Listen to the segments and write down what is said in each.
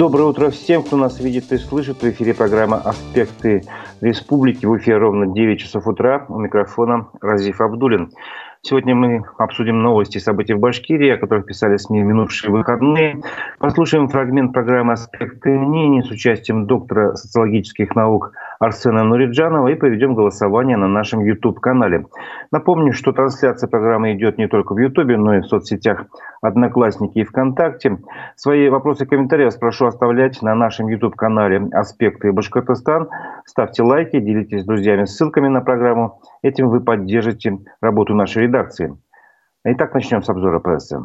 Доброе утро всем, кто нас видит и слышит. В эфире программа «Аспекты республики». В эфире ровно 9 часов утра. У микрофона Разиф Абдулин. Сегодня мы обсудим новости и события в Башкирии, о которых писали СМИ в минувшие выходные. Послушаем фрагмент программы «Аспекты мнений» с участием доктора социологических наук Арсена Нуриджанова и проведем голосование на нашем YouTube-канале. Напомню, что трансляция программы идет не только в YouTube, но и в соцсетях Одноклассники и ВКонтакте. Свои вопросы и комментарии я прошу оставлять на нашем YouTube-канале «Аспекты Башкортостан». Ставьте лайки, делитесь с друзьями ссылками на программу. Этим вы поддержите работу нашей редакции. Итак, начнем с обзора прессы.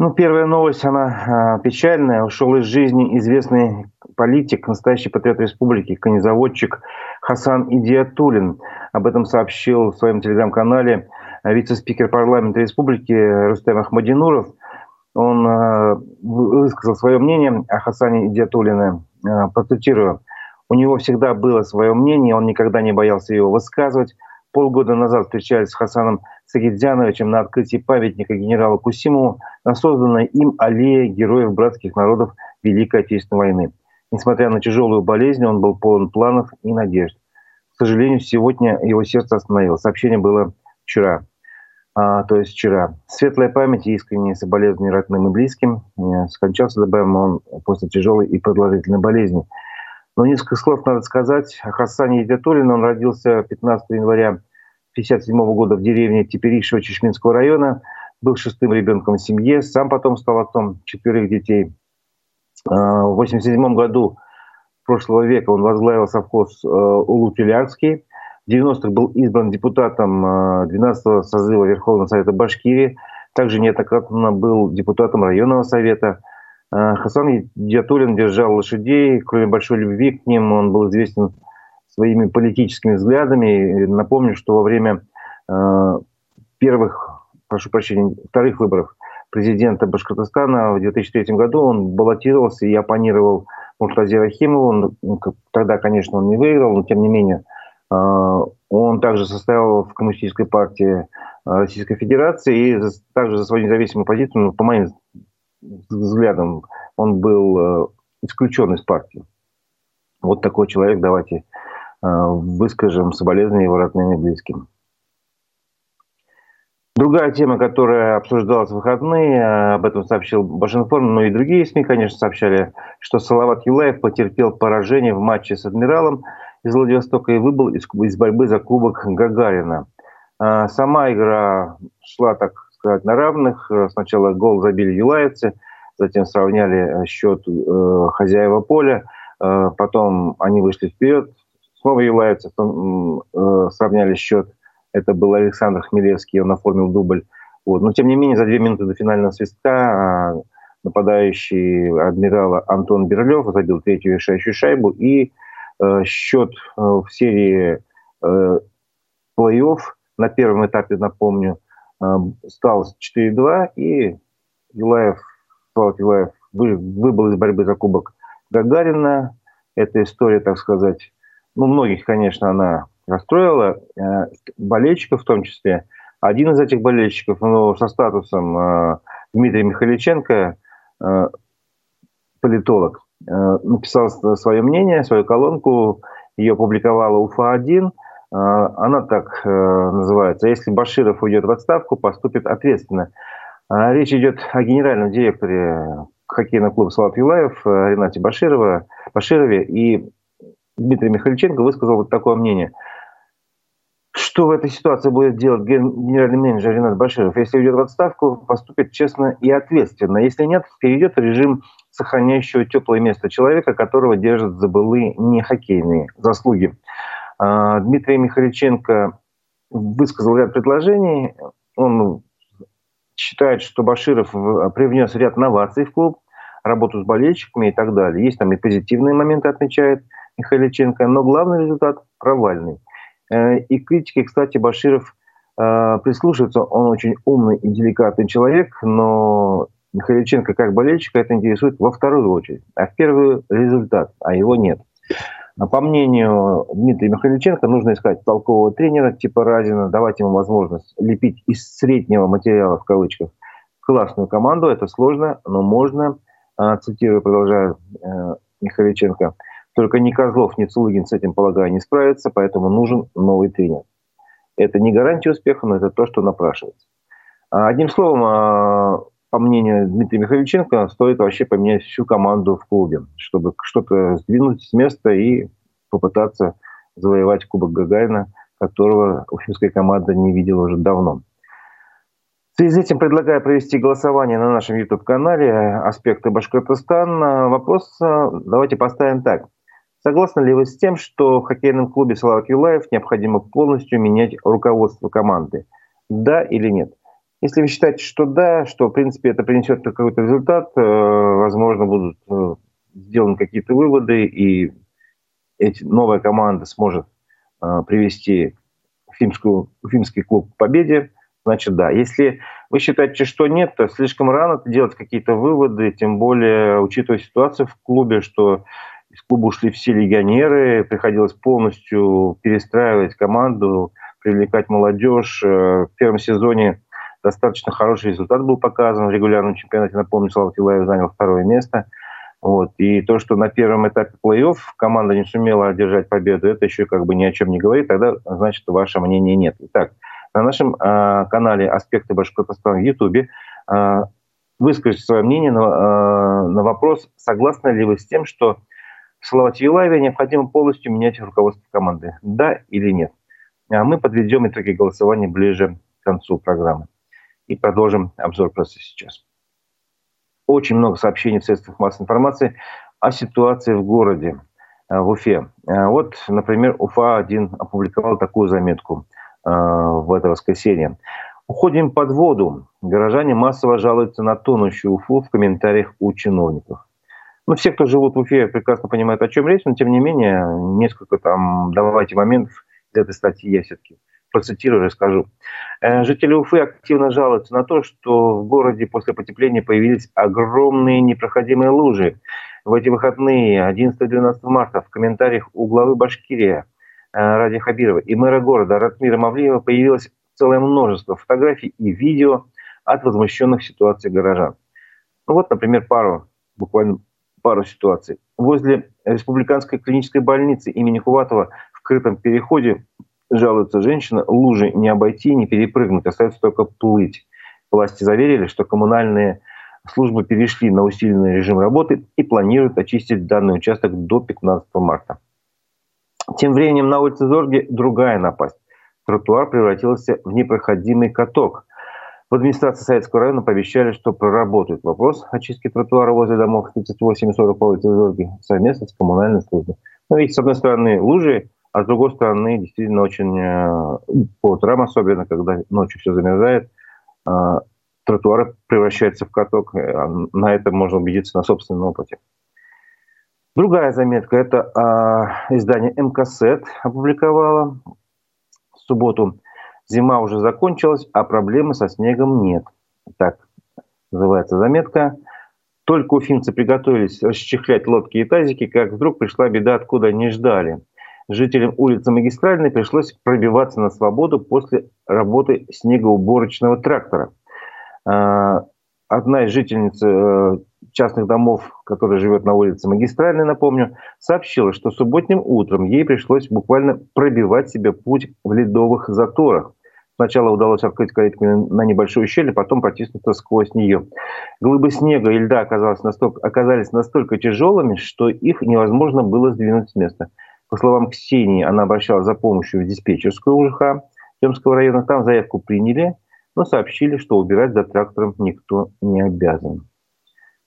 Ну, первая новость, она э, печальная. Ушел из жизни известный политик, настоящий патриот республики, конезаводчик Хасан Идиатулин. Об этом сообщил в своем телеграм-канале вице-спикер парламента республики Рустем Ахмадинуров. Он э, высказал свое мнение о Хасане Идиатулине. Э, процитирую. У него всегда было свое мнение, он никогда не боялся его высказывать. Полгода назад встречались с Хасаном Сагидзяновичем на открытии памятника генералу Кусимову на созданной им аллее героев братских народов Великой Отечественной войны. Несмотря на тяжелую болезнь, он был полон планов и надежд. К сожалению, сегодня его сердце остановилось. Сообщение было вчера, а, то есть вчера. Светлая память и искренние соболезнования родным и близким. Э, скончался, добавим, он после тяжелой и продолжительной болезни. Но несколько слов надо сказать о Хасане Едятулине. Он родился 15 января 1957 года в деревне Теперишева Чешминского района, был шестым ребенком в семье, сам потом стал отцом четверых детей. А, в 1987 году прошлого века он возглавил совхоз э, Улу-Тюлярский. В 90-х был избран депутатом 12-го э, созыва Верховного Совета Башкирии. Также неоднократно был депутатом районного совета. Э, Хасан Дятулин держал лошадей. Кроме большой любви к ним, он был известен своими политическими взглядами. Напомню, что во время э, первых, прошу прощения, вторых выборов президента Башкортостана в 2003 году он баллотировался и оппонировал Муртазе Рахимову. Ну, тогда, конечно, он не выиграл, но тем не менее э, он также состоял в Коммунистической партии Российской Федерации и также за свою независимую позицию, ну, по моим взглядам, он был э, исключен из партии. Вот такой человек, давайте Э, выскажем соболезнования его родным и близким. Другая тема, которая обсуждалась в выходные, э, об этом сообщил Башинформ, но и другие СМИ, конечно, сообщали, что Салават Юлаев потерпел поражение в матче с «Адмиралом» из Владивостока и выбыл из, из борьбы за кубок Гагарина. Э, сама игра шла, так сказать, на равных. Сначала гол забили юлаевцы, затем сравняли счет хозяева поля, потом они вышли вперед, Снова Юлаевцев э, сравняли счет. Это был Александр Хмелевский, он оформил дубль. Вот. Но тем не менее, за две минуты до финального свистка э, нападающий адмирала Антон Берлев забил третью решающую шайбу. И э, счет э, в серии э, плей-офф на первом этапе, напомню, э, стал 4-2. И Юлаев, Слава Юлаев вы, выбыл из борьбы за кубок Гагарина. Эта история, так сказать, ну, многих, конечно, она расстроила, э, болельщиков в том числе. Один из этих болельщиков, ну, со статусом э, Дмитрий Михаличенко, э, политолог, написал свое мнение, свою колонку, ее публиковала УФА-1. Она так называется. Если Баширов уйдет в отставку, поступит ответственно. Речь идет о генеральном директоре хоккейного клуба «Салат Юлаев» Ренате Баширова, Баширове. И Дмитрий Михальченко высказал вот такое мнение. Что в этой ситуации будет делать генеральный менеджер Ренат Баширов? Если уйдет в отставку, поступит честно и ответственно. Если нет, перейдет режим сохраняющего теплое место человека, которого держат за былые не заслуги. А, Дмитрий Михаличенко высказал ряд предложений. Он считает, что Баширов привнес ряд новаций в клуб, работу с болельщиками и так далее. Есть там и позитивные моменты, отмечает Михайличенко, но главный результат провальный. Э, и критики, кстати, Баширов э, прислушивается, он очень умный и деликатный человек, но Михайличенко как болельщика это интересует во вторую очередь, а в первую результат, а его нет. По мнению Дмитрия Михайличенко, нужно искать толкового тренера типа Разина, давать ему возможность лепить из среднего материала, в кавычках, классную команду, это сложно, но можно, а, цитирую, продолжаю э, Михаличенко, только ни Козлов, ни Цулыгин с этим, полагаю, не справятся, поэтому нужен новый тренер. Это не гарантия успеха, но это то, что напрашивается. А, одним словом, а, по мнению Дмитрия Михайличенко, стоит вообще поменять всю команду в клубе, чтобы что-то сдвинуть с места и попытаться завоевать Кубок Гагарина, которого уфимская команда не видела уже давно. В связи с этим предлагаю провести голосование на нашем YouTube-канале «Аспекты Башкортостана». Вопрос давайте поставим так. Согласны ли вы с тем, что в хоккейном клубе «Салават Юлаев» необходимо полностью менять руководство команды? Да или нет? Если вы считаете, что да, что в принципе это принесет какой-то результат, э, возможно, будут э, сделаны какие-то выводы, и эти, новая команда сможет э, привести финскую, финский клуб к победе, значит да. Если вы считаете, что нет, то слишком рано делать какие-то выводы, тем более учитывая ситуацию в клубе, что из клуба ушли все легионеры, приходилось полностью перестраивать команду, привлекать молодежь. В первом сезоне достаточно хороший результат был показан в регулярном чемпионате. Напомню, Слава Тилаев занял второе место. Вот. И то, что на первом этапе плей-офф команда не сумела одержать победу, это еще как бы ни о чем не говорит, тогда, значит, ваше мнение нет. Итак, на нашем э, канале «Аспекты Башкортостана» в Ютубе э, выскажите свое мнение на, э, на вопрос, согласны ли вы с тем, что в Салавате Юлаеве необходимо полностью менять руководство команды, да или нет. А мы подведем итоги голосования ближе к концу программы и продолжим обзор просто сейчас. Очень много сообщений в средствах массовой информации о ситуации в городе, э, в Уфе. Э, вот, например, Уфа-1 опубликовал такую заметку э, в это воскресенье. Уходим под воду. Горожане массово жалуются на тонущую Уфу в комментариях у чиновников. Ну, все, кто живут в Уфе, прекрасно понимают, о чем речь, но тем не менее, несколько там, давайте моментов для этой статьи я все-таки процитирую, расскажу. Э, жители Уфы активно жалуются на то, что в городе после потепления появились огромные непроходимые лужи. В эти выходные, 11-12 марта, в комментариях у главы Башкирия э, Ради Хабирова и мэра города Ратмира Мавлиева появилось целое множество фотографий и видео от возмущенных ситуаций горожан. Ну вот, например, пару, буквально пару ситуаций. Возле Республиканской клинической больницы имени Хуватова в крытом переходе жалуется женщина, лужи не обойти, не перепрыгнуть, остается только плыть. Власти заверили, что коммунальные службы перешли на усиленный режим работы и планируют очистить данный участок до 15 марта. Тем временем на улице Зорге другая напасть. Тротуар превратился в непроходимый каток. В администрации Советского района пообещали, что проработают вопрос очистки тротуара возле домов 38 и 40 по улице Зорге совместно с коммунальной службой. Но ведь, с одной стороны, лужи а с другой стороны, действительно очень э, по утрам, особенно когда ночью все замерзает, э, тротуары превращаются в каток. Э, на этом можно убедиться на собственном опыте. Другая заметка – это издание МКСЭТ опубликовало в субботу. Зима уже закончилась, а проблемы со снегом нет. Так называется заметка. Только уфимцы приготовились расчехлять лодки и тазики, как вдруг пришла беда, откуда не ждали – жителям улицы Магистральной пришлось пробиваться на свободу после работы снегоуборочного трактора. А, одна из жительниц э, частных домов, которая живет на улице Магистральной, напомню, сообщила, что субботним утром ей пришлось буквально пробивать себе путь в ледовых заторах. Сначала удалось открыть калитку на небольшую щель, а потом протиснуться сквозь нее. Глыбы снега и льда оказались настолько, оказались настолько тяжелыми, что их невозможно было сдвинуть с места. По словам Ксении, она обращалась за помощью в диспетчерскую УЖХ Темского района. Там заявку приняли, но сообщили, что убирать за трактором никто не обязан.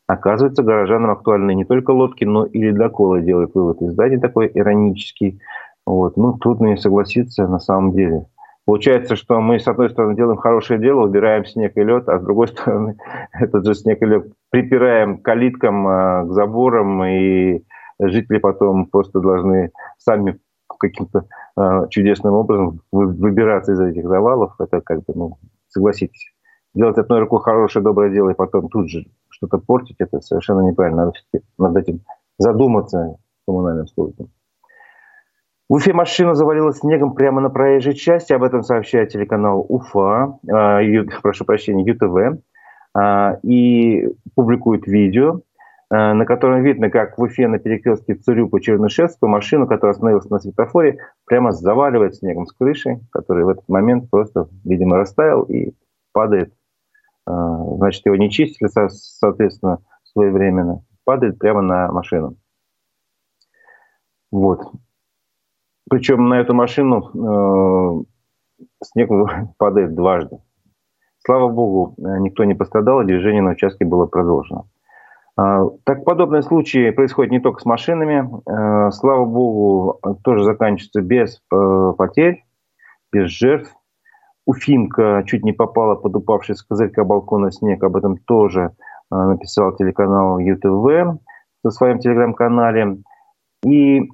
Оказывается, горожанам актуальны не только лодки, но и ледоколы, делает вывод издания такой иронический. Вот. Ну, трудно не согласиться на самом деле. Получается, что мы, с одной стороны, делаем хорошее дело, убираем снег и лед, а с другой стороны, этот же снег и лед припираем к калиткам, а, к заборам и жители потом просто должны сами каким-то э, чудесным образом выбираться из этих завалов. Это как бы, ну, согласитесь, делать одной рукой хорошее, доброе дело и потом тут же что-то портить, это совершенно неправильно. Надо над этим задуматься коммунальным службам. В Уфе машина завалилась снегом прямо на проезжей части. Об этом сообщает телеканал Уфа, э, ю, прошу прощения, ЮТВ. и публикует видео, на котором видно, как в Уфе на перекрестке Цурюпа Чернышевскую машину, которая остановилась на светофоре, прямо заваливает снегом с крыши, который в этот момент просто, видимо, растаял и падает. Значит, его не чистили, соответственно, своевременно. Падает прямо на машину. Вот. Причем на эту машину э, снег падает дважды. Слава богу, никто не пострадал, движение на участке было продолжено. Э, так подобные случаи происходят не только с машинами. Э, слава богу, тоже заканчивается без э, потерь, без жертв. Уфимка чуть не попала под упавший с козырька балкона снег. Об этом тоже э, написал телеканал ЮТВ на своем телеграм-канале. И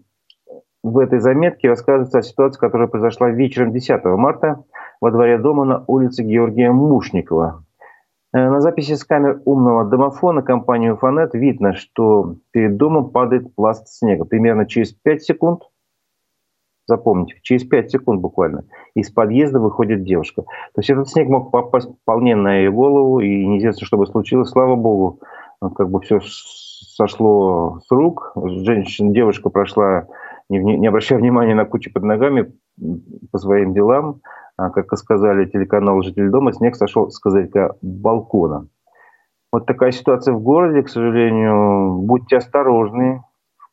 в этой заметке рассказывается о ситуации, которая произошла вечером 10 марта во дворе дома на улице Георгия Мушникова. Э, на записи с камер умного домофона компании «Уфанет» видно, что перед домом падает пласт снега. Примерно через 5 секунд, запомните, через 5 секунд буквально, из подъезда выходит девушка. То есть этот снег мог попасть вполне на ее голову, и неизвестно, что бы случилось. Слава богу, как бы все сошло с рук. Женщина, девушка прошла не, не обращая внимания на кучу под ногами по своим делам. А, как сказали телеканал «Житель дома», снег сошел с козырька балкона. Вот такая ситуация в городе, к сожалению. Будьте осторожны.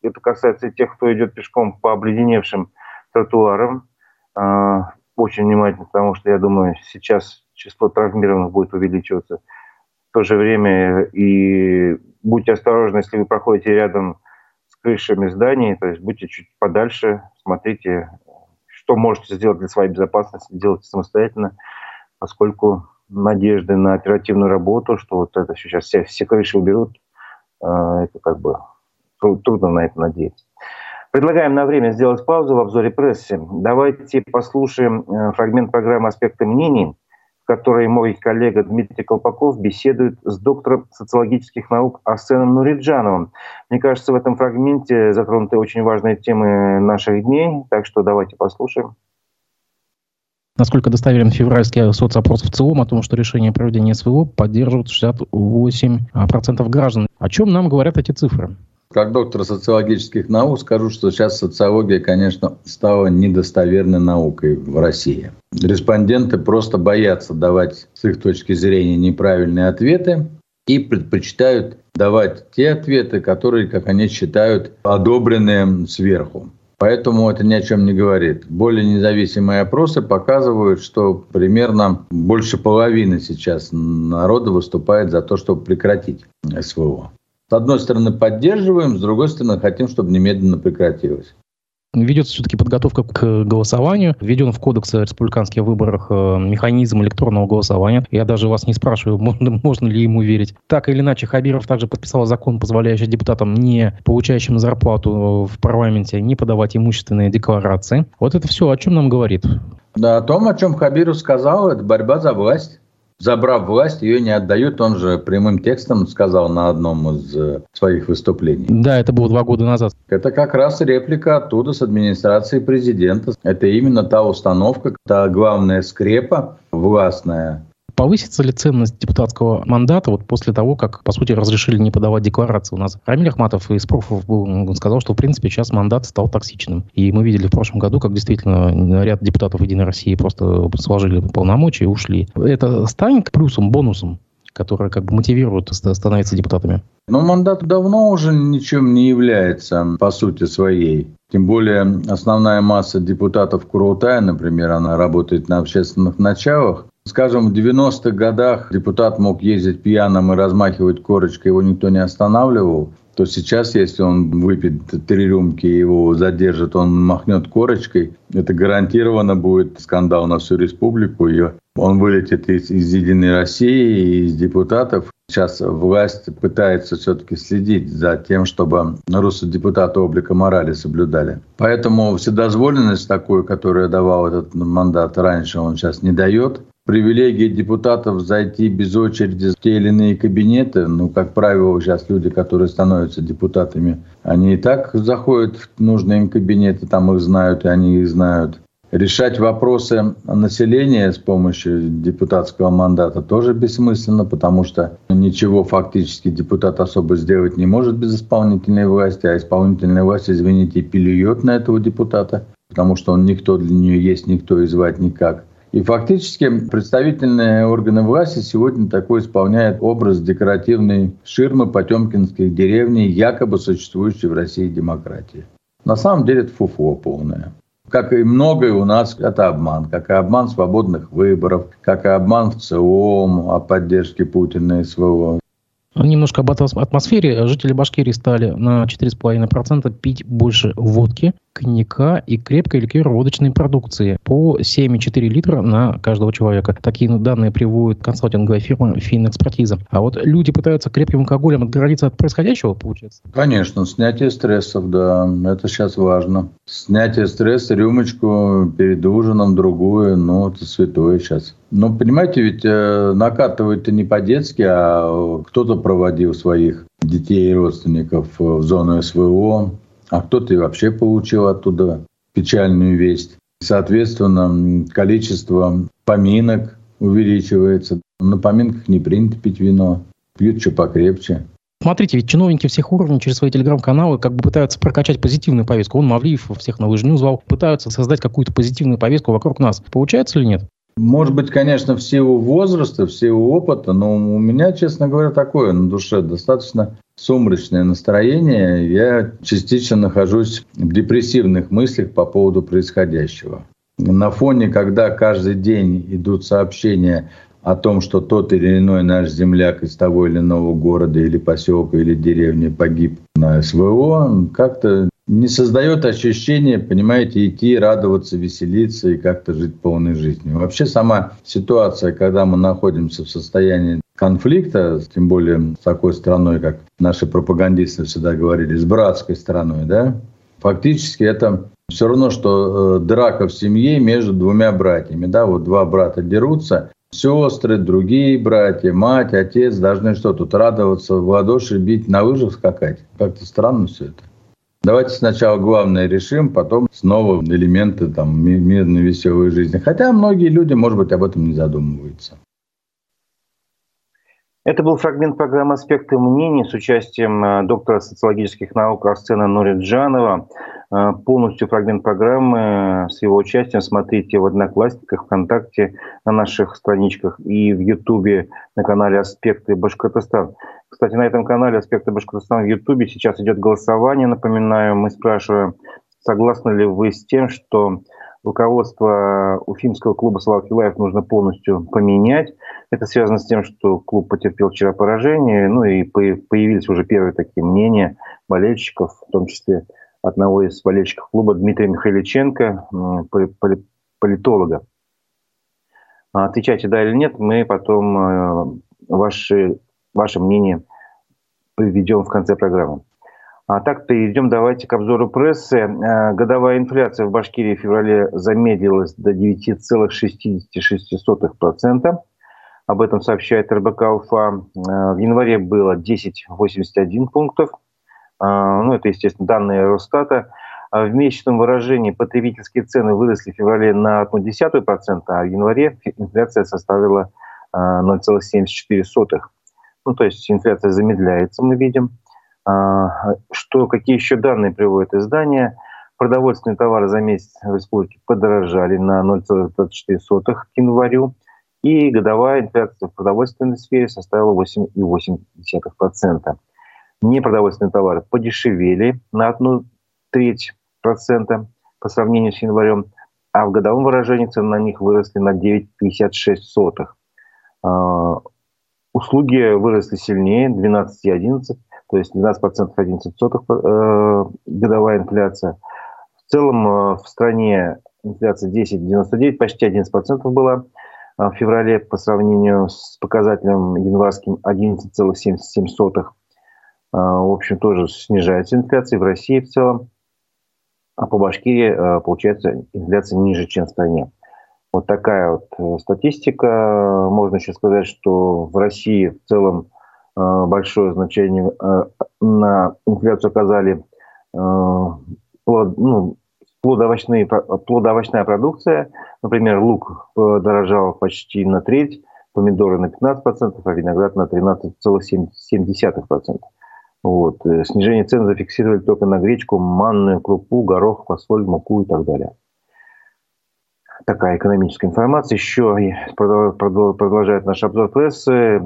Это касается тех, кто идет пешком по обледеневшим тротуарам. А, очень внимательно, потому что, я думаю, сейчас число травмированных будет увеличиваться. В то же время и будьте осторожны, если вы проходите рядом крышами зданий, то есть будьте чуть подальше, смотрите, что можете сделать для своей безопасности, делайте самостоятельно, поскольку надежды на оперативную работу, что вот это сейчас все, все крыши уберут, э, это как бы трудно на это надеяться. Предлагаем на время сделать паузу в обзоре прессы. Давайте послушаем э, фрагмент программы «Аспекты мнений», которой мой коллега Дмитрий Колпаков беседует с доктором социологических наук Арсеном Нуриджановым. Мне кажется, в этом фрагменте затронуты очень важные темы наших дней, так что давайте послушаем. Насколько достоверен февральский соцопрос в ЦИОМ о том, что решение проведения СВО поддерживают 68% граждан. О чем нам говорят эти цифры? Как доктор социологических наук скажу, что сейчас социология, конечно, стала недостоверной наукой в России. Респонденты просто боятся давать с их точки зрения неправильные ответы и предпочитают давать те ответы, которые, как они считают, одобренные сверху. Поэтому это ни о чем не говорит. Более независимые опросы показывают, что примерно больше половины сейчас народа выступает за то, чтобы прекратить СВО. С одной стороны поддерживаем, с другой стороны хотим, чтобы немедленно прекратилось. Ведется все-таки подготовка к голосованию. Введен в кодекс о республиканских выборах э, механизм электронного голосования. Я даже вас не спрашиваю, можно, можно ли ему верить. Так или иначе, Хабиров также подписал закон, позволяющий депутатам, не получающим зарплату в парламенте, не подавать имущественные декларации. Вот это все о чем нам говорит? Да, о том, о чем Хабиров сказал, это борьба за власть забрав власть, ее не отдают. Он же прямым текстом сказал на одном из э, своих выступлений. Да, это было два года назад. Это как раз реплика оттуда, с администрации президента. Это именно та установка, та главная скрепа властная, Повысится ли ценность депутатского мандата вот после того, как, по сути, разрешили не подавать декларации? У нас Рамиль Ахматов из профов сказал, что, в принципе, сейчас мандат стал токсичным. И мы видели в прошлом году, как действительно ряд депутатов Единой России просто сложили полномочия и ушли. Это станет плюсом, бонусом которые как бы мотивируют становиться депутатами? Но мандат давно уже ничем не является по сути своей. Тем более основная масса депутатов Курултая, например, она работает на общественных началах. Скажем, в 90-х годах депутат мог ездить пьяным и размахивать корочкой, его никто не останавливал то сейчас, если он выпьет три рюмки, его задержат, он махнет корочкой, это гарантированно будет скандал на всю республику. И он вылетит из, из «Единой России», из депутатов. Сейчас власть пытается все-таки следить за тем, чтобы русские депутаты облика морали соблюдали. Поэтому вседозволенность такую, которую давал этот мандат раньше, он сейчас не дает привилегия депутатов зайти без очереди в те или иные кабинеты. Ну, как правило, сейчас люди, которые становятся депутатами, они и так заходят в нужные им кабинеты, там их знают, и они их знают. Решать вопросы населения с помощью депутатского мандата тоже бессмысленно, потому что ничего фактически депутат особо сделать не может без исполнительной власти, а исполнительная власть, извините, плюет на этого депутата, потому что он никто для нее есть, никто и звать никак. И фактически представительные органы власти сегодня такой исполняют образ декоративной ширмы потемкинских деревней, якобы существующей в России демократии. На самом деле это фуфло полное. Как и многое у нас, это обман. Как и обман свободных выборов, как и обман в целом о поддержке Путина и СВО. Немножко об атмосфере. Жители Башкирии стали на 4,5% пить больше водки, коньяка и крепкой ликеро-водочной продукции по 7,4 литра на каждого человека. Такие данные приводит консалтинговая фирма Финэкспертиза. А вот люди пытаются крепким алкоголем отгородиться от происходящего, получается? Конечно, снятие стрессов, да, это сейчас важно. Снятие стресса, рюмочку перед ужином, другую, ну, это святое сейчас. Ну, понимаете, ведь э, накатывают-то не по-детски, а кто-то проводил своих детей и родственников в зону СВО, а кто-то и вообще получил оттуда печальную весть. Соответственно, количество поминок увеличивается. На поминках не принято пить вино, пьют что покрепче. Смотрите, ведь чиновники всех уровней через свои телеграм-каналы как бы пытаются прокачать позитивную повестку. Он Мавлиев всех на лыжню звал, пытаются создать какую-то позитивную повестку вокруг нас. Получается или нет? Может быть, конечно, в силу возраста, в силу опыта, но у меня, честно говоря, такое на душе достаточно сумрачное настроение. Я частично нахожусь в депрессивных мыслях по поводу происходящего. На фоне, когда каждый день идут сообщения о том, что тот или иной наш земляк из того или иного города или поселка или деревни погиб на СВО, как-то не создает ощущения, понимаете, идти, радоваться, веселиться и как-то жить полной жизнью. Вообще сама ситуация, когда мы находимся в состоянии конфликта, тем более с такой страной, как наши пропагандисты всегда говорили, с братской страной, да, фактически это все равно, что э, драка в семье между двумя братьями, да, вот два брата дерутся, сестры, другие братья, мать, отец должны что тут радоваться, в ладоши бить, на лыжах скакать. Как-то странно все это. Давайте сначала главное решим, потом снова элементы там, мирной, веселой жизни. Хотя многие люди, может быть, об этом не задумываются. Это был фрагмент программы «Аспекты мнений» с участием э, доктора социологических наук Арсена Нуриджанова. Э, полностью фрагмент программы с его участием смотрите в Одноклассниках, ВКонтакте, на наших страничках и в Ютубе на канале «Аспекты Башкортостан». Кстати, на этом канале «Аспекты Башкортостана» в Ютубе сейчас идет голосование. Напоминаю, мы спрашиваем, согласны ли вы с тем, что руководство Уфимского клуба «Слава Килаев» нужно полностью поменять. Это связано с тем, что клуб потерпел вчера поражение, ну и появились уже первые такие мнения болельщиков, в том числе одного из болельщиков клуба Дмитрия Михайличенко, политолога. Отвечайте да или нет, мы потом э, ваши ваше мнение приведем в конце программы. А так перейдем давайте к обзору прессы. Э, годовая инфляция в Башкирии в феврале замедлилась до 9,66%. Об этом сообщает РБК Уфа. Э, в январе было 10,81 пунктов. Э, ну, это, естественно, данные Росстата. В месячном выражении потребительские цены выросли в феврале на 0,1%, а в январе инфляция составила 0,74%. Ну, то есть инфляция замедляется, мы видим. А, что, какие еще данные приводят издание? Продовольственные товары за месяц в республике подорожали на 0,24 к январю. И годовая инфляция в продовольственной сфере составила 8,8%. Непродовольственные товары подешевели на одну треть процента по сравнению с январем, а в годовом выражении цены на них выросли на 9,56. Услуги выросли сильнее, 12,11, то есть 12% 11 сотых э, годовая инфляция. В целом э, в стране инфляция 10,99, почти 11% была э, в феврале по сравнению с показателем январским 11,77. В общем, тоже снижается инфляция в России в целом. А по Башкирии получается инфляция ниже, чем в стране. Вот такая вот э, статистика. Можно еще сказать, что в России в целом э, большое значение э, на инфляцию оказали ну, плодоовощные, плодоовощная продукция, например, лук дорожал почти на треть, помидоры на 15%, а виноград на 13,7%. Вот. Снижение цен зафиксировали только на гречку, манную крупу, горох, фасоль, муку и так далее. Такая экономическая информация. Еще продолжает наш обзор прессы. Э,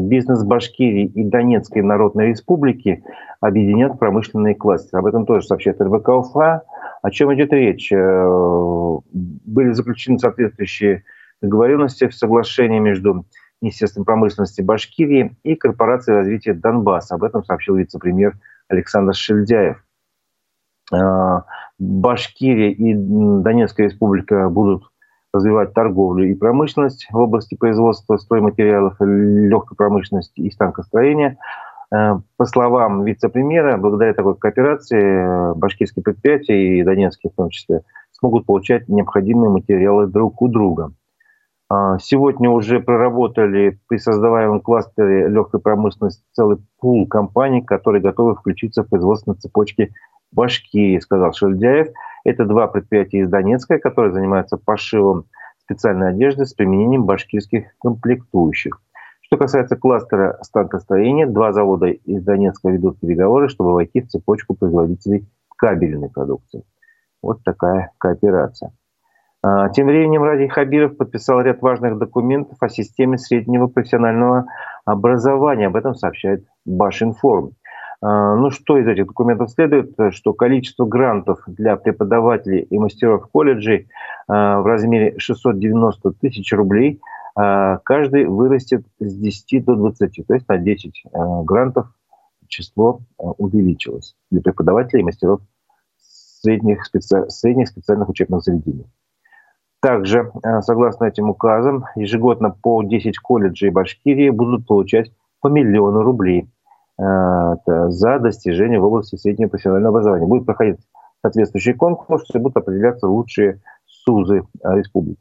бизнес Башкирии и Донецкой Народной Республики объединят промышленные кластеры. Об этом тоже сообщает РБК УФА. О чем идет речь? Э, были заключены соответствующие договоренности в соглашении между Министерством промышленности Башкирии и Корпорацией развития Донбасса. Об этом сообщил вице-премьер Александр Шельдяев. А, Башкирия и Донецкая республика будут развивать торговлю и промышленность в области производства стройматериалов, легкой промышленности и станкостроения. А, по словам вице-премьера, благодаря такой кооперации башкирские предприятия и донецкие в том числе смогут получать необходимые материалы друг у друга. Сегодня уже проработали при создаваемом кластере легкой промышленности целый пул компаний, которые готовы включиться в производственные цепочки Башкирии, сказал Шельдяев. Это два предприятия из Донецка, которые занимаются пошивом специальной одежды с применением башкирских комплектующих. Что касается кластера станкостроения, два завода из Донецка ведут переговоры, чтобы войти в цепочку производителей кабельной продукции. Вот такая кооперация. А, тем временем Ради Хабиров подписал ряд важных документов о системе среднего профессионального образования. Об этом сообщает Башинформ. А, ну, что из этих документов следует? Что количество грантов для преподавателей и мастеров колледжей а, в размере 690 тысяч рублей каждый вырастет с 10 до 20. То есть на 10 грантов число увеличилось для преподавателей и мастеров средних, специ... средних специальных учебных заведений. Также, согласно этим указам, ежегодно по 10 колледжей Башкирии будут получать по миллиону рублей за достижение в области среднего профессионального образования. Будет проходить соответствующий конкурс, и будут определяться лучшие СУЗы э, республики.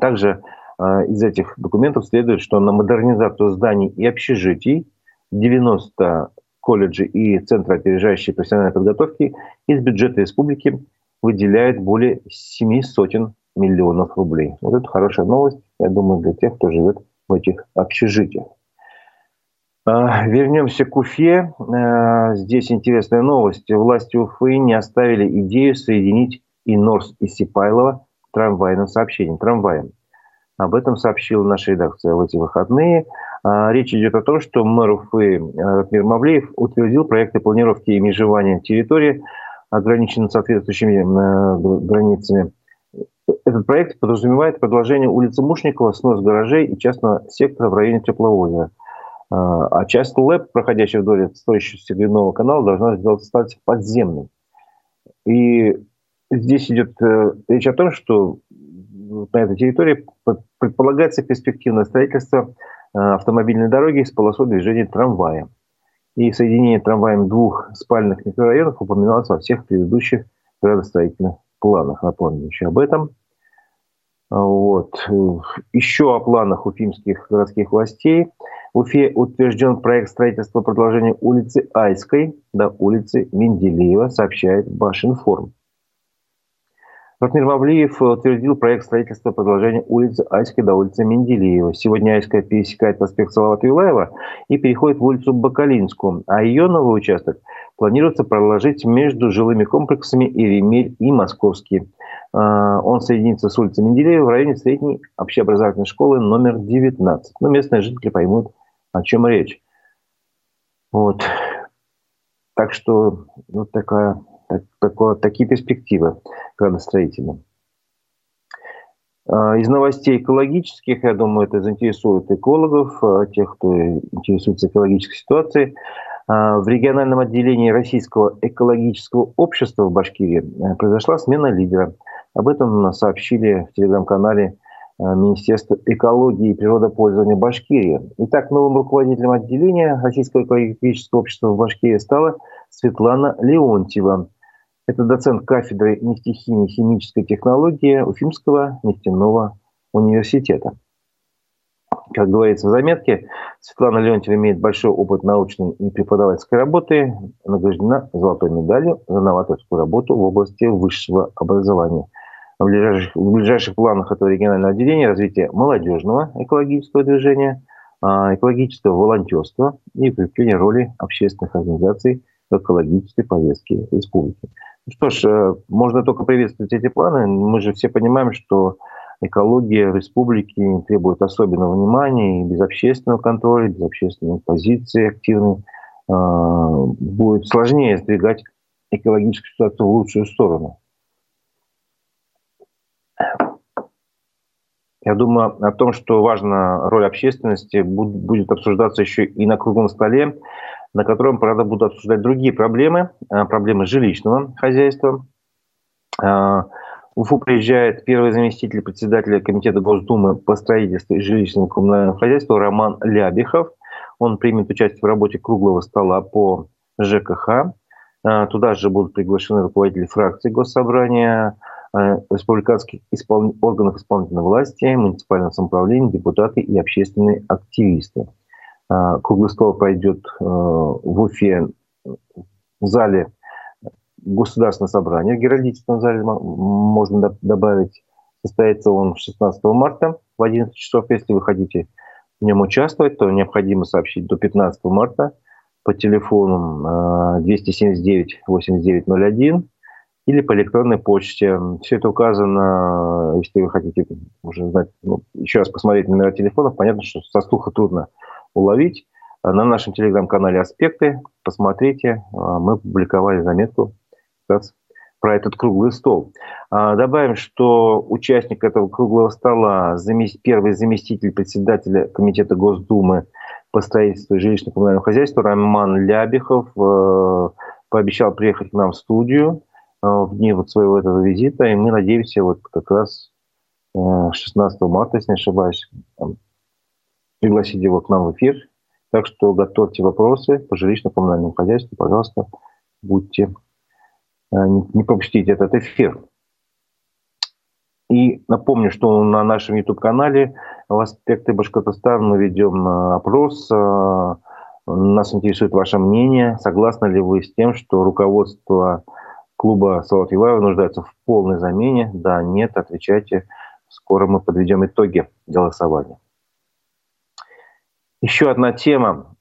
Также из этих документов следует, что на модернизацию зданий и общежитий 90 колледжей и Центра опережающей профессиональной подготовки из бюджета республики выделяет более семи сотен миллионов рублей. Вот это хорошая новость, я думаю, для тех, кто живет в этих общежитиях. А, вернемся к Уфе. А, здесь интересная новость. Власти Уфы не оставили идею соединить и Норс, и Сипайлова трамвайным сообщением, трамваем. Об этом сообщила наша редакция в эти выходные. А, речь идет о том, что мэр Уфы Ратмир Мавлеев утвердил проекты планировки и межевания территории ограничена соответствующими границами. Этот проект подразумевает продолжение улицы Мушникова, снос гаражей и частного сектора в районе Тепловозера. А часть ЛЭП, проходящая вдоль стоящего стеклянного канала, должна сделать стать подземной. И здесь идет э, речь о том, что на этой территории предполагается перспективное строительство э, автомобильной дороги с полосой движения трамвая и соединение трамваем двух спальных микрорайонов упоминалось во всех предыдущих градостроительных планах. Напомню еще об этом. Вот. Еще о планах уфимских городских властей. Уфе утвержден проект строительства продолжения улицы Айской до улицы Менделеева, сообщает Башинформ. Ратмир Мавлиев утвердил проект строительства продолжения улицы Айской до улицы Менделеева. Сегодня Айская пересекает проспект Салавата Юлаева и переходит в улицу Бакалинскую, а ее новый участок планируется проложить между жилыми комплексами Иремель и Московский. А, он соединится с улицей Менделеева в районе средней общеобразовательной школы номер 19. Но местные жители поймут, о чем речь. Вот. Так что вот такая так, такое, такие перспективы градостроительные. А, из новостей экологических, я думаю, это заинтересует экологов, а, тех, кто интересуется экологической ситуацией. А, в региональном отделении Российского экологического общества в Башкирии произошла смена лидера. Об этом сообщили в телеграм-канале Министерства экологии и природопользования Башкирии. Итак, новым руководителем отделения Российского экологического общества в Башкирии стала Светлана Леонтьева. Это доцент кафедры нефтехимии и химической технологии Уфимского нефтяного университета. Как говорится в заметке, Светлана Леонтьева имеет большой опыт научной и преподавательской работы, награждена золотой медалью за новаторскую работу в области высшего образования. В ближайших, в ближайших планах этого регионального отделения развитие молодежного экологического движения, а, экологического волонтерства и укрепление роли общественных организаций в экологической повестке республики. Ну что ж, э, можно только приветствовать эти планы. Мы же все понимаем, что экология республики требует особенного внимания, и без общественного контроля, без общественной позиции активной а, будет сложнее сдвигать экологическую ситуацию в лучшую сторону. Я думаю о том, что важна роль общественности, будет обсуждаться еще и на круглом столе, на котором, правда, будут обсуждать другие проблемы, а, проблемы жилищного хозяйства, а, Уфу приезжает первый заместитель председателя Комитета Госдумы по строительству и жилищному коммунальному хозяйству Роман Лябихов. Он примет участие в работе круглого стола по ЖКХ. А, туда же будут приглашены руководители фракций Госсобрания, республиканских испол... органов исполнительной власти, муниципального самоуправления, депутаты и общественные активисты. А, круглый стол пройдет в Уфе в зале государственное собрание в Геральдическом зале, можно добавить. Состоится он 16 марта в 11 часов. Если вы хотите в нем участвовать, то необходимо сообщить до 15 марта по телефону 279 8901 или по электронной почте. Все это указано, если вы хотите уже знать, ну, еще раз посмотреть номера телефонов, понятно, что со слуха трудно уловить. На нашем телеграм-канале «Аспекты» посмотрите, мы публиковали заметку про этот круглый стол. А, добавим, что участник этого круглого стола, первый заместитель председателя Комитета Госдумы по строительству и жилищно-коммунальному хозяйству Роман Лябихов э, пообещал приехать к нам в студию в дни вот своего этого визита, и мы надеемся вот как раз 16 э, марта, если не ошибаюсь, пригласить его к нам в эфир. Так что готовьте вопросы по жилищно-коммунальному хозяйству, пожалуйста, будьте Э, не пропустить этот эфир. И напомню, что на нашем YouTube-канале в «Аспекты Башкортостана» мы ведем э, опрос. Э, нас интересует ваше мнение. Согласны ли вы с тем, что руководство клуба Салат Юлаева нуждается в полной замене? Да, нет, отвечайте. Скоро мы подведем итоги голосования. Еще одна тема.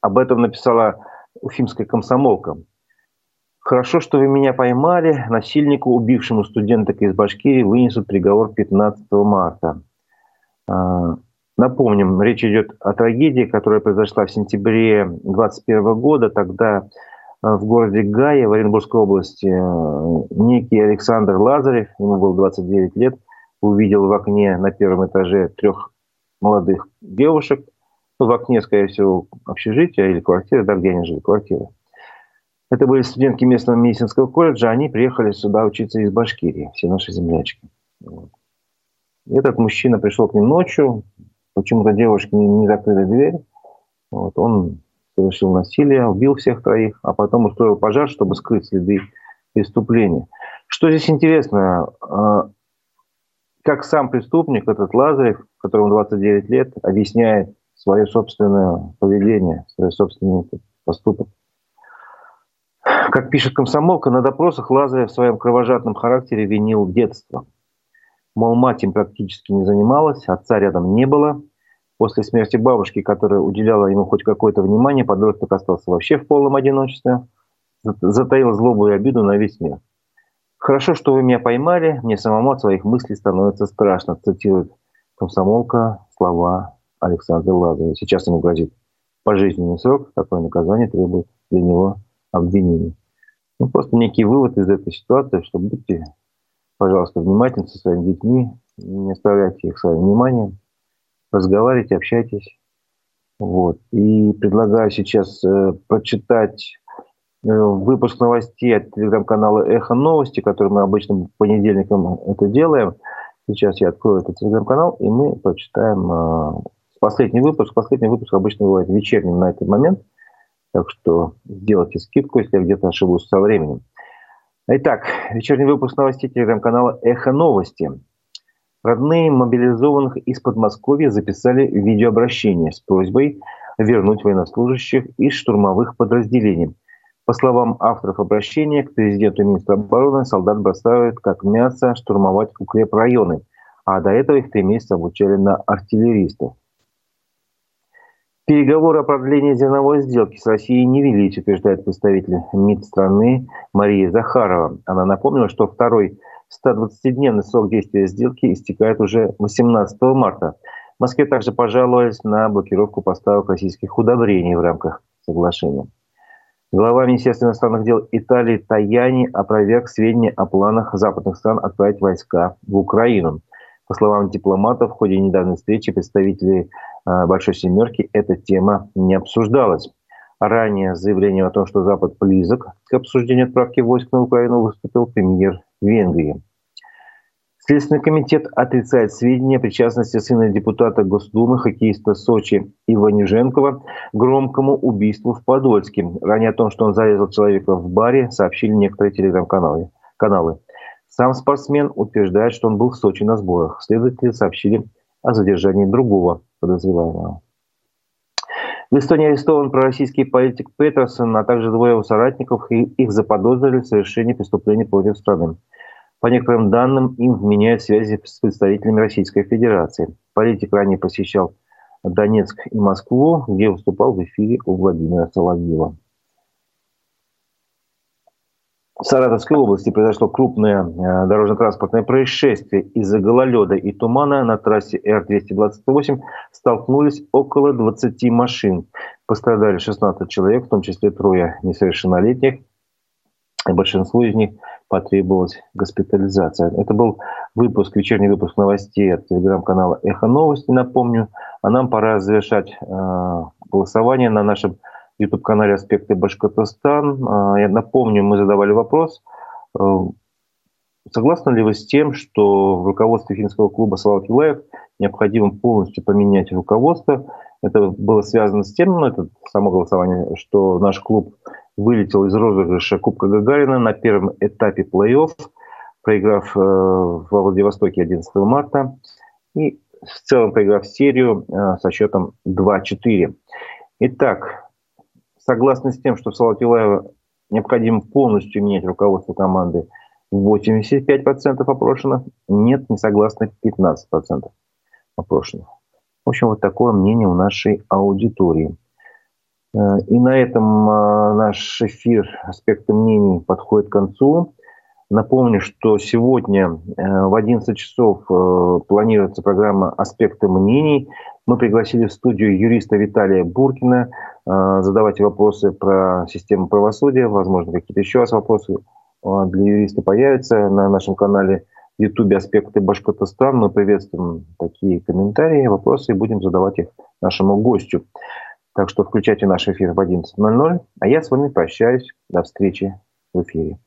Об этом написала уфимская комсомолка. Хорошо, что вы меня поймали. Насильнику, убившему студенток из Башкирии, вынесут приговор 15 марта. А, напомним, речь идет о трагедии, которая произошла в сентябре 2021 года. Тогда в городе Гае в Оренбургской области а, некий Александр Лазарев, ему было 29 лет, увидел в окне на первом этаже трех молодых девушек. Ну, в окне, скорее всего, общежития или квартиры, да, где они жили, квартиры. Это были студентки местного медицинского колледжа, они приехали сюда учиться из Башкирии, все наши землячки. Вот. Этот мужчина пришел к ним ночью, почему-то девушки не, не закрыли дверь. Вот. Он совершил насилие, убил всех троих, а потом устроил пожар, чтобы скрыть следы преступления. Что здесь интересно, а, как сам преступник, этот Лазарев, которому 29 лет, объясняет свое собственное поведение, свой собственный поступок. Как пишет комсомолка, на допросах Лазарев в своем кровожадном характере винил детство. Мол, мать им практически не занималась, отца рядом не было. После смерти бабушки, которая уделяла ему хоть какое-то внимание, подросток остался вообще в полном одиночестве. Затаил злобу и обиду на весь мир. «Хорошо, что вы меня поймали, мне самому от своих мыслей становится страшно», цитирует комсомолка слова Александра Лазарева. Сейчас ему грозит пожизненный срок, такое наказание требует для него обвинений. Ну, просто некий вывод из этой ситуации, что будьте, пожалуйста, внимательны со своими детьми, не оставляйте их своим вниманием, разговаривайте, общайтесь. Вот. И предлагаю сейчас э, прочитать э, выпуск новостей от телеграм-канала «Эхо новости», который мы обычно по понедельникам это делаем. Сейчас я открою этот телеграм-канал, и мы прочитаем э, последний выпуск. Последний выпуск обычно бывает вечерним на этот момент – так что сделайте скидку, если я где-то ошибусь со временем. Итак, вечерний выпуск новостей телеграм-канала «Эхо новости». Родные мобилизованных из Подмосковья записали видеообращение с просьбой вернуть военнослужащих из штурмовых подразделений. По словам авторов обращения к президенту и министру обороны, солдат бросают как мясо штурмовать укрепрайоны, а до этого их три месяца обучали на артиллеристов. Переговоры о продлении зерновой сделки с Россией не велись, утверждает представитель МИД страны Мария Захарова. Она напомнила, что второй 120-дневный срок действия сделки истекает уже 18 марта. В Москве также пожаловались на блокировку поставок российских удобрений в рамках соглашения. Глава Министерства иностранных дел Италии Таяни опроверг сведения о планах западных стран отправить войска в Украину. По словам дипломатов, в ходе недавней встречи представителей э, Большой Семерки эта тема не обсуждалась. Ранее с заявлением о том, что Запад близок к обсуждению отправки войск на Украину, выступил премьер Венгрии. Следственный комитет отрицает сведения о причастности сына депутата Госдумы, хоккеиста Сочи Иванюженкова, к громкому убийству в Подольске. Ранее о том, что он зарезал человека в баре, сообщили некоторые телеграм-каналы. Каналы. Сам спортсмен утверждает, что он был в Сочи на сборах. Следователи сообщили о задержании другого подозреваемого. В Эстонии арестован пророссийский политик Петерсон, а также двое его соратников, и их заподозрили в совершении преступлений против страны. По некоторым данным, им вменяют связи с представителями Российской Федерации. Политик ранее посещал Донецк и Москву, где выступал в эфире у Владимира Соловьева. В Саратовской области произошло крупное э, дорожно-транспортное происшествие. Из-за гололеда и тумана на трассе Р-228 столкнулись около 20 машин. Пострадали 16 человек, в том числе трое несовершеннолетних. И большинству из них потребовалась госпитализация. Это был выпуск, вечерний выпуск новостей от телеграм-канала «Эхо новости», напомню. А нам пора завершать э, голосование на нашем YouTube-канале «Аспекты Башкортостан». А, я напомню, мы задавали вопрос. Э, согласны ли вы с тем, что в руководстве финского клуба «Салават Юлаев» необходимо полностью поменять руководство? Это было связано с тем, ну, это само голосование, что наш клуб вылетел из розыгрыша Кубка Гагарина на первом этапе плей-офф, проиграв э, во Владивостоке 11 марта. И в целом проиграв серию э, со счетом 2-4. Итак, согласны с тем, что Салат Юлаева необходимо полностью менять руководство команды 85% опрошенных, нет, не согласны 15% опрошенных. В общем, вот такое мнение у нашей аудитории. Э, и на этом э, наш эфир «Аспекты мнений» подходит к концу. Напомню, что сегодня э, в 11 часов планируется программа «Аспекты мнений». Мы пригласили в студию юриста Виталия Буркина. Э, задавайте вопросы про систему правосудия. Возможно, какие-то еще раз вопросы э, для юриста появятся на нашем канале YouTube «Аспекты Башкортостан». Мы приветствуем такие комментарии, вопросы и будем задавать их нашему гостю. Так что включайте наш эфир в 11.00. А я с вами прощаюсь. До встречи в эфире.